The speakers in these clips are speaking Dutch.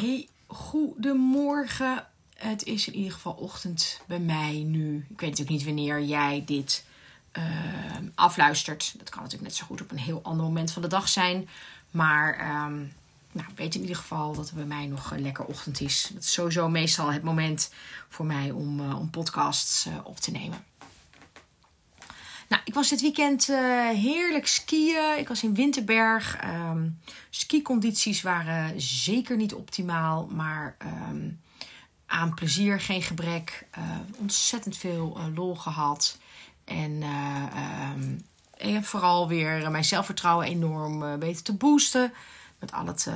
Hey, goedemorgen. Het is in ieder geval ochtend bij mij nu. Ik weet natuurlijk niet wanneer jij dit uh, afluistert. Dat kan natuurlijk net zo goed op een heel ander moment van de dag zijn. Maar um, nou, weet in ieder geval dat het bij mij nog lekker ochtend is. Dat is sowieso meestal het moment voor mij om, om podcasts uh, op te nemen. Nou, ik was dit weekend uh, heerlijk skiën. Ik was in Winterberg. Um, skicondities waren zeker niet optimaal, maar um, aan plezier geen gebrek. Uh, ontzettend veel uh, lol gehad. En, en, vooral weer mijn zelfvertrouwen enorm weten te boosten. Met al het,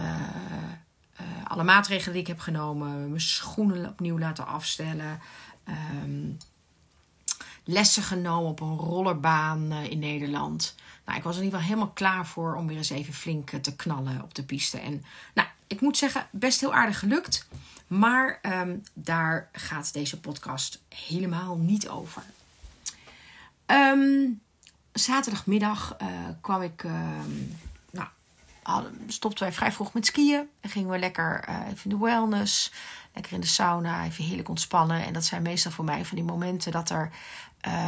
alle maatregelen die ik heb genomen. Mijn schoenen opnieuw laten afstellen lessen genomen op een rollerbaan uh, in Nederland. Nou, ik was in ieder geval helemaal klaar voor om weer eens even flink uh, te knallen op de piste. En nou, ik moet zeggen, best heel aardig gelukt. Maar um, daar gaat deze podcast helemaal niet over. Um, zaterdagmiddag uh, kwam ik. nou, stopten wij vrij vroeg met skiën. En gingen we lekker even in de wellness. Lekker in de sauna, even heerlijk ontspannen. En dat zijn meestal voor mij van die momenten dat er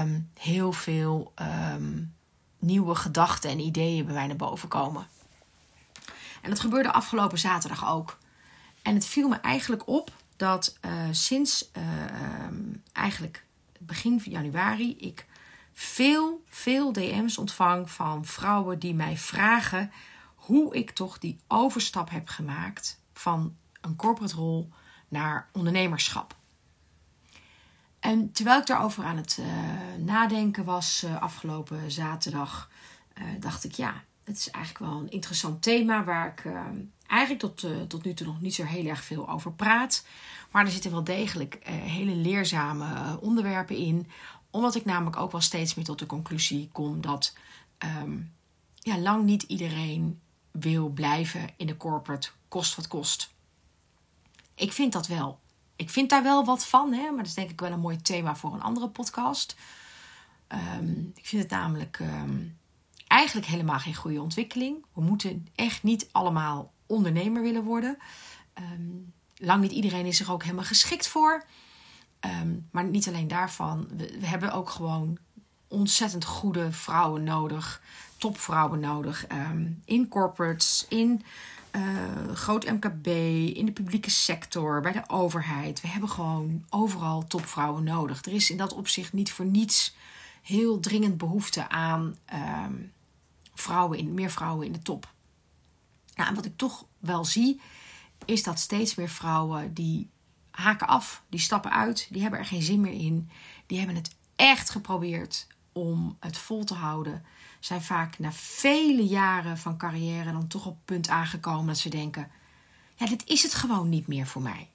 um, heel veel um, nieuwe gedachten en ideeën bij mij naar boven komen. En dat gebeurde afgelopen zaterdag ook. En het viel me eigenlijk op dat uh, sinds um, eigenlijk begin januari ik veel, veel DM's ontvang van vrouwen die mij vragen hoe ik toch die overstap heb gemaakt van een corporate rol naar ondernemerschap. En terwijl ik daarover aan het uh, nadenken was uh, afgelopen zaterdag, uh, dacht ik ja, het is eigenlijk wel een interessant thema waar ik eigenlijk tot, tot nu toe nog niet zo heel erg veel over praat. Maar er zitten wel degelijk hele leerzame onderwerpen in, omdat ik namelijk ook wel steeds meer tot de conclusie kom dat um, ja, lang niet iedereen wil blijven in de corporate, kost wat kost. Ik vind dat wel ik vind daar wel wat van, hè, maar dat is denk ik wel een mooi thema voor een andere podcast. Um, ik vind het namelijk um, eigenlijk helemaal geen goede ontwikkeling. We moeten echt niet allemaal ondernemer willen worden. Um, lang niet iedereen is er ook helemaal geschikt voor. maar niet alleen daarvan. We, hebben ook gewoon ontzettend goede vrouwen nodig. Topvrouwen nodig. in corporates, in uh, groot MKB, in de publieke sector, bij de overheid. We hebben gewoon overal topvrouwen nodig. Er is in dat opzicht niet voor niets heel dringend behoefte aan uh, vrouwen in, meer vrouwen in de top. Nou, en wat ik toch wel zie, is dat steeds meer vrouwen die haken af, die stappen uit, die hebben er geen zin meer in. Die hebben het echt geprobeerd om het vol te houden zijn vaak na vele jaren van carrière dan toch op het punt aangekomen dat ze denken: ja, dit is het gewoon niet meer voor mij.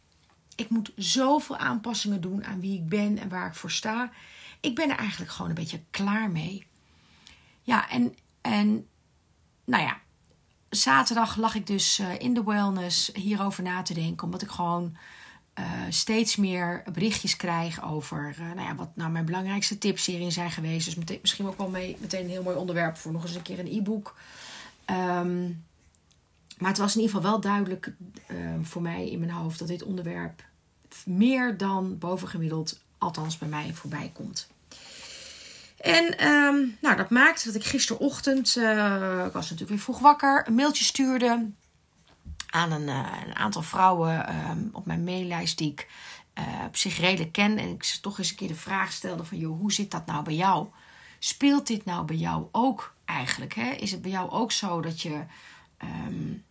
Ik moet zoveel aanpassingen doen aan wie ik ben en waar ik voor sta. Ik ben er eigenlijk gewoon een beetje klaar mee. Ja, en, en nou ja, zaterdag lag ik dus eh, in de wellness hierover na te denken, omdat ik gewoon uh, steeds meer berichtjes krijg over uh, nou ja, wat nou mijn belangrijkste tips hierin zijn geweest. Dus meteen, misschien ook wel mee, meteen een heel mooi onderwerp voor nog eens een keer een e-book. Um, maar het was in ieder geval wel duidelijk uh, voor mij in mijn hoofd dat dit onderwerp meer dan bovengemiddeld, althans bij mij, voorbij komt. En um, nou, dat maakte dat ik gisterochtend, ik was natuurlijk weer vroeg wakker, een mailtje stuurde aan een, uh, een aantal vrouwen um, op mijn maillijst die ik uh, op zich redelijk ken. En ik ze toch eens een keer de vraag stelde van... joh, hoe zit dat nou bij jou? Speelt dit nou bij jou ook eigenlijk? Hè? Is het bij jou ook zo dat je um,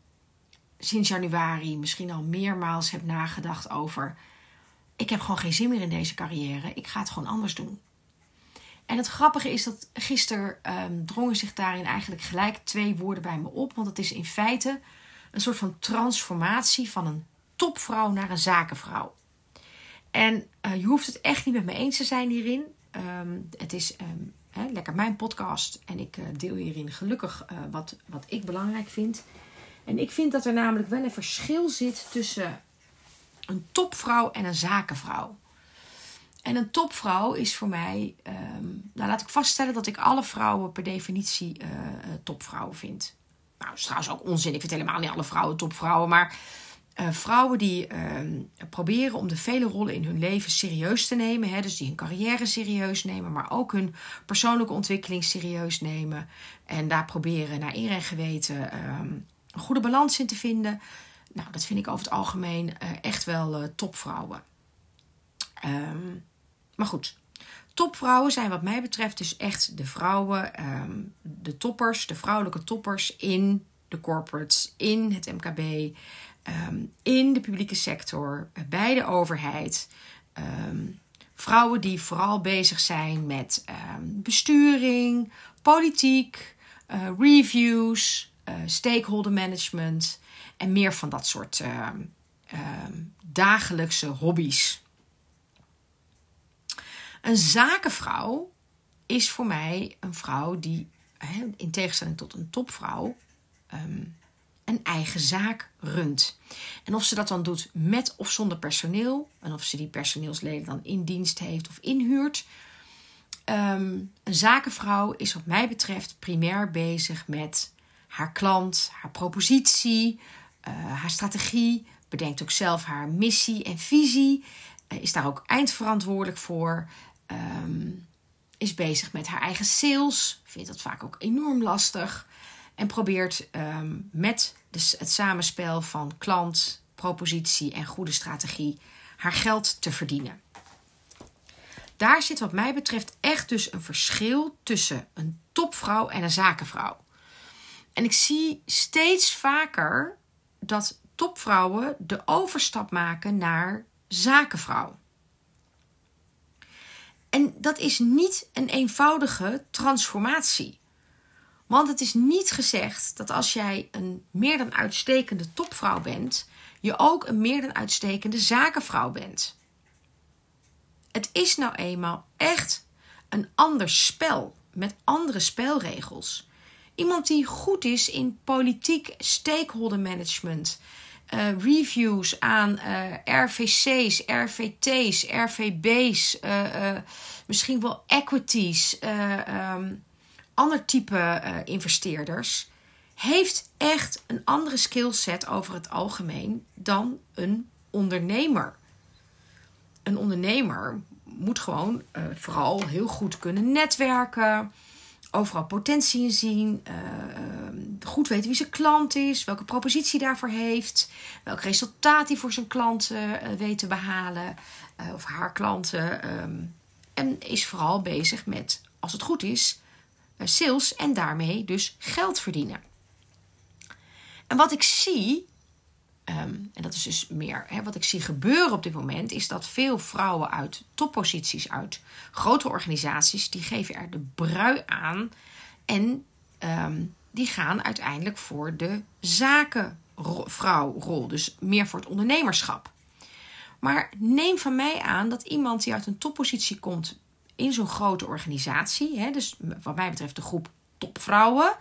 sinds januari misschien al meermaals hebt nagedacht over... ik heb gewoon geen zin meer in deze carrière. Ik ga het gewoon anders doen. En het grappige is dat gisteren um, drongen zich daarin eigenlijk gelijk twee woorden bij me op. Want het is in feite een soort van transformatie van een topvrouw naar een zakenvrouw. En uh, je hoeft het echt niet met me eens te zijn hierin. Um, het is um, hè, lekker mijn podcast en ik uh, deel hierin gelukkig uh, wat, wat ik belangrijk vind. En ik vind dat er namelijk wel een verschil zit tussen een topvrouw en een zakenvrouw. En een topvrouw is voor mij, um, nou laat ik vaststellen dat ik alle vrouwen per definitie topvrouwen vind. Nou, is trouwens ook onzin. Ik vind helemaal niet alle vrouwen topvrouwen. Maar Uh, vrouwen die uh, proberen om de vele rollen in hun leven serieus te nemen. Hè, dus die hun carrière serieus nemen, maar ook hun persoonlijke ontwikkeling serieus nemen. En daar proberen naar eer en geweten um, een goede balans in te vinden. Nou, dat vind ik over het algemeen uh, echt wel topvrouwen. Um, maar goed, topvrouwen zijn wat mij betreft dus echt de vrouwen, um, de toppers, de vrouwelijke toppers in de corporates, in het MKB, um, in de publieke sector, bij de overheid. Um, vrouwen die vooral bezig zijn met besturing, politiek, uh, reviews, uh, stakeholder management en meer van dat soort dagelijkse hobby's. Een zakenvrouw is voor mij een vrouw die, in tegenstelling tot een topvrouw, ehm, een eigen zaak runt. En of ze dat dan doet met of zonder personeel, en of ze die personeelsleden dan in dienst heeft of inhuurt. Ehm, een zakenvrouw is wat mij betreft primair bezig met haar klant, haar propositie, uh, haar strategie, bedenkt ook zelf haar missie en visie, is daar ook eindverantwoordelijk voor um, is bezig met haar eigen sales, vindt dat vaak ook enorm lastig. En probeert um, met het samenspel van klant, propositie en goede strategie haar geld te verdienen. Daar zit wat mij betreft echt dus een verschil tussen een topvrouw en een zakenvrouw. En ik zie steeds vaker dat topvrouwen de overstap maken naar zakenvrouw. En dat is niet een eenvoudige transformatie. Want het is niet gezegd dat als jij een meer dan uitstekende topvrouw bent, je ook een meer dan uitstekende zakenvrouw bent. Het is nou eenmaal echt een ander spel met andere spelregels. Iemand die goed is in politiek stakeholder management, uh, reviews aan eh, RVC's, RVT's, RVB's, eh, misschien wel equities, um, ander type investeerders, heeft echt een andere skillset over het algemeen dan een ondernemer. Een ondernemer moet gewoon vooral heel goed kunnen netwerken overal potentie in zien. Uh, goed weten wie zijn klant is. Welke propositie daarvoor heeft. Welk resultaat hij voor zijn klanten uh, weet te behalen. Of haar klanten. Um, en is vooral bezig met, als het goed is, sales. En daarmee dus geld verdienen. En wat ik zie. Um, en dat is dus meer hè, wat ik zie gebeuren op dit moment, is dat veel vrouwen uit topposities, uit grote organisaties, die geven er de brui aan en um, die gaan uiteindelijk voor de zakenvrouwrol, dus meer voor het ondernemerschap. Maar neem van mij aan dat iemand die uit een toppositie komt in zo'n grote organisatie, hè, dus wat mij betreft de groep topvrouwen,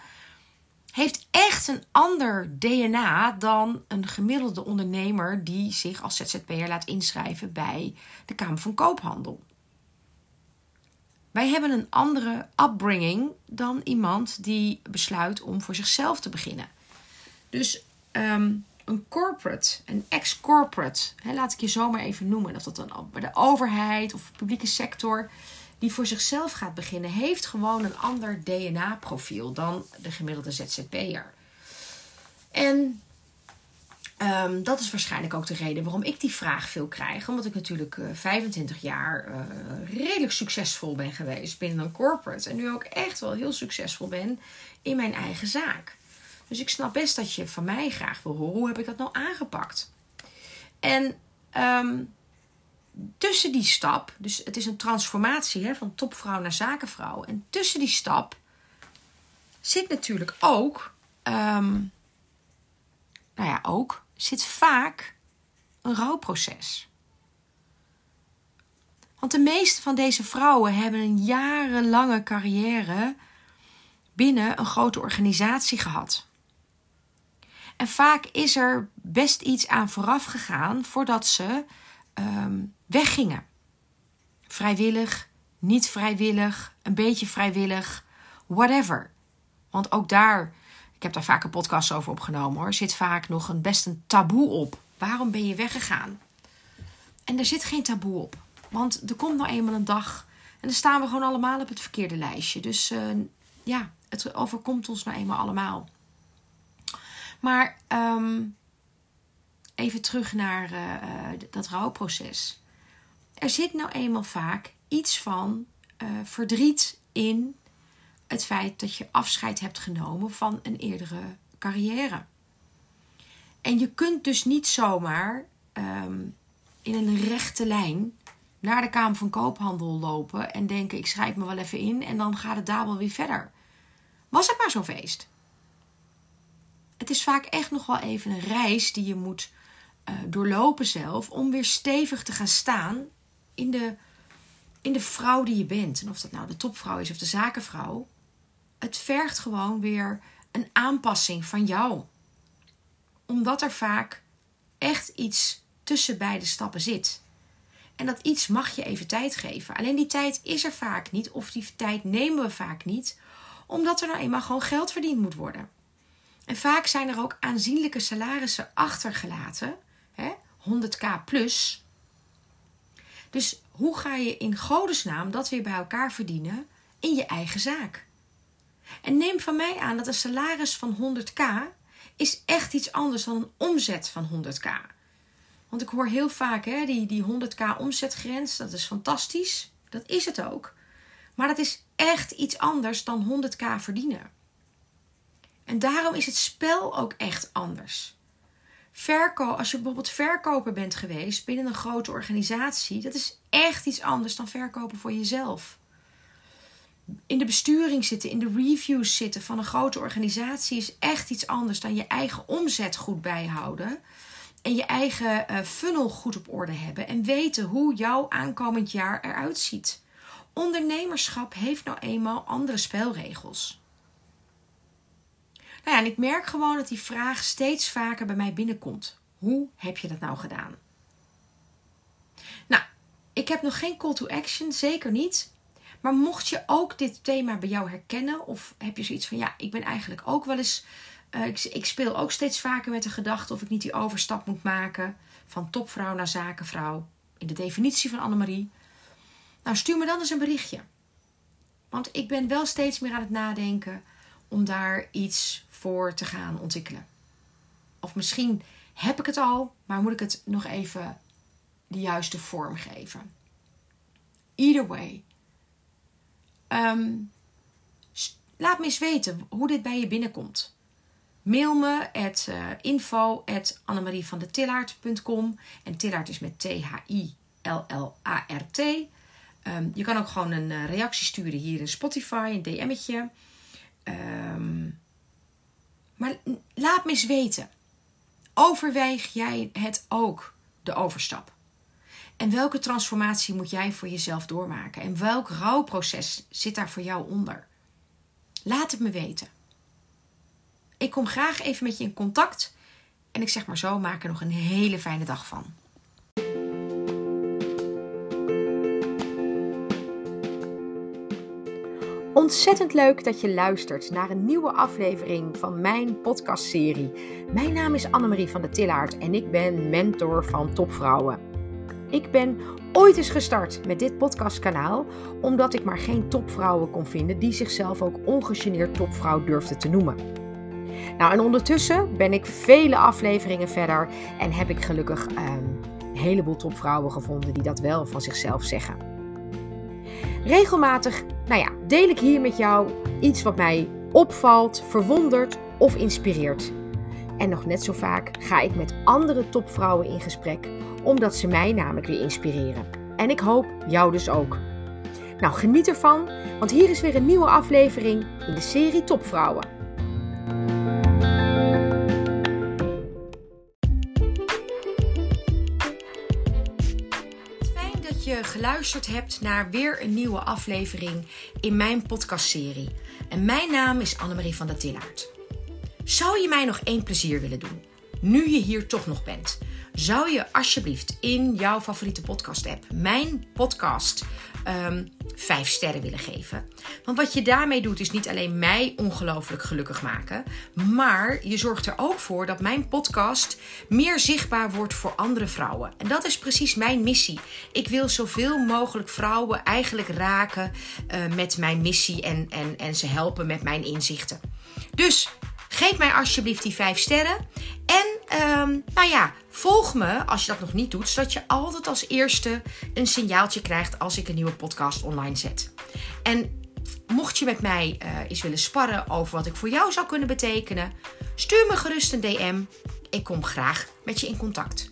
heeft echt een ander DNA dan een gemiddelde ondernemer die zich als ZZP'er laat inschrijven bij de Kamer van Koophandel. Wij hebben een andere upbringing dan iemand die besluit om voor zichzelf te beginnen. Dus ehm, een corporate, een ex-corporate, laat ik je zomaar even noemen, of dat dan bij de overheid of publieke sector, die voor zichzelf gaat beginnen, heeft gewoon een ander DNA-profiel dan de gemiddelde ZZP'er. En um, dat is waarschijnlijk ook de reden waarom ik die vraag veel krijg. Omdat ik natuurlijk uh, eh, 25 jaar uh, redelijk succesvol ben geweest binnen een corporate. En nu ook echt wel heel succesvol ben in mijn eigen zaak. Dus ik snap best dat je van mij graag wil horen hoe heb ik dat nou aangepakt. En um, tussen die stap, dus het is een transformatie hè, van topvrouw naar zakenvrouw. En tussen die stap zit natuurlijk ook, um, nou ja, ook, zit vaak een rouwproces. Want de meeste van deze vrouwen hebben een jarenlange carrière binnen een grote organisatie gehad. En vaak is er best iets aan vooraf gegaan voordat ze um, weggingen. Vrijwillig, niet vrijwillig, een beetje vrijwillig, whatever. Want ook daar, ik heb daar vaak een podcast over opgenomen hoor, zit vaak nog een best een taboe op Waarom ben je weggegaan? En er zit geen taboe op. Want er komt nou eenmaal een dag en dan staan we gewoon allemaal op het verkeerde lijstje. Dus uh, ja, het overkomt ons nou eenmaal allemaal. Maar um, even terug naar uh, dat rouwproces. Er zit nou eenmaal vaak iets van uh, verdriet in het feit dat je afscheid hebt genomen van een eerdere carrière. En je kunt dus niet zomaar um, in een rechte lijn naar de Kamer van Koophandel lopen en denken: ik schrijf me wel even in en dan gaat het daar wel weer verder. Was het maar zo'n feest. Het is vaak echt nog wel even een reis die je moet uh, doorlopen zelf om weer stevig te gaan staan in de, in de vrouw die je bent. En of dat nou de topvrouw is of de zakenvrouw. Het vergt gewoon weer een aanpassing van jou. Omdat er vaak echt iets tussen beide stappen zit. En dat iets mag je even tijd geven. Alleen die tijd is er vaak niet, of die tijd nemen we vaak niet, omdat er nou eenmaal gewoon geld verdiend moet worden. En vaak zijn er ook aanzienlijke salarissen achtergelaten, hè, 100k plus. Dus hoe ga je in godesnaam dat weer bij elkaar verdienen in je eigen zaak? En neem van mij aan dat een salaris van 100k is echt iets anders dan een omzet van 100k. Want ik hoor heel vaak hè, die, die 100k omzetgrens, dat is fantastisch. Dat is het ook. Maar dat is echt iets anders dan 100k verdienen. En daarom is het spel ook echt anders. Verko als je bijvoorbeeld verkoper bent geweest binnen een grote organisatie, dat is echt iets anders dan verkopen voor jezelf. In de besturing zitten, in de reviews zitten van een grote organisatie is echt iets anders dan je eigen omzet goed bijhouden en je eigen uh, funnel goed op orde hebben en weten hoe jouw aankomend jaar eruit ziet. Ondernemerschap heeft nou eenmaal andere spelregels. Nou ja, en ik merk gewoon dat die vraag steeds vaker bij mij binnenkomt. Hoe heb je dat nou gedaan? Nou, ik heb nog geen call to action, zeker niet. Maar mocht je ook dit thema bij jou herkennen, of heb je zoiets van ja, ik ben eigenlijk ook wel eens uh, ik, ik, speel ook steeds vaker met de gedachte of ik niet die overstap moet maken van topvrouw naar zakenvrouw. In de definitie van Annemarie. Nou, stuur me dan eens een berichtje. Want ik ben wel steeds meer aan het nadenken om daar iets voor te gaan ontwikkelen. Of misschien heb ik het al, maar moet ik het nog even de juiste vorm geven. Either way. Um, laat me eens weten hoe dit bij je binnenkomt. Mail me at uh, info at. En Tillaert is met T-H-I-L-L-A-R-T. Ehm, je kan ook gewoon een uh, reactie sturen hier in Spotify, een DM'tje. Um, maar laat me eens weten. Overweeg jij het ook, de overstap? En welke transformatie moet jij voor jezelf doormaken? En welk rouwproces zit daar voor jou onder? Laat het me weten. Ik kom graag even met je in contact. En ik zeg maar zo, maak er nog een hele fijne dag van. Ontzettend leuk dat je luistert naar een nieuwe aflevering van mijn podcastserie. Mijn naam is Annemarie van der Tillaert en ik ben mentor van topvrouwen. Ik ben ooit eens gestart met dit podcastkanaal omdat ik maar geen topvrouwen kon vinden die zichzelf ook ongegeneerd topvrouw durfden te noemen. Nou, en ondertussen ben ik vele afleveringen verder en heb ik gelukkig um, een heleboel topvrouwen gevonden die dat wel van zichzelf zeggen. Regelmatig, nou ja, deel ik hier met jou iets wat mij opvalt, verwondert of inspireert. En nog net zo vaak ga ik met andere topvrouwen in gesprek, omdat ze mij namelijk weer inspireren. En ik hoop jou dus ook. Nou, geniet ervan, want hier is weer een nieuwe aflevering in de serie Topvrouwen. Geluisterd hebt naar weer een nieuwe aflevering in mijn podcastserie. En mijn naam is Annemarie van der Tillaert. Zou je mij nog één plezier willen doen? Nu je hier toch nog bent, zou je alsjeblieft in jouw favoriete podcast-app mijn podcast um, vijf sterren willen geven. Want wat je daarmee doet, is niet alleen mij ongelooflijk gelukkig maken, maar je zorgt er ook voor dat mijn podcast meer zichtbaar wordt voor andere vrouwen. En dat is precies mijn missie. Ik wil zoveel mogelijk vrouwen eigenlijk raken uh, met mijn missie en, en, en ze helpen met mijn inzichten. Dus geef mij alsjeblieft die vijf sterren. En um, nou ja, volg me als je dat nog niet doet, zodat je altijd als eerste een signaaltje krijgt als ik een nieuwe podcast online zet. En mocht je met mij uh, eens willen sparren over wat ik voor jou zou kunnen betekenen, stuur me gerust een DM. Ik kom graag met je in contact.